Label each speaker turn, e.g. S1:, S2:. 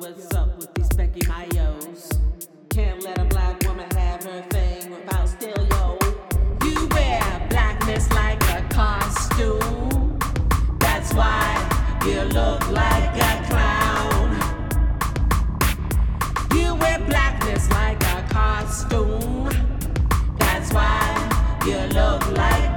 S1: what's up with these Becky Mayos? Can't let a black woman have her thing without still yo. You wear blackness like a costume. That's why you look like a clown. You wear blackness like a costume. That's why you look like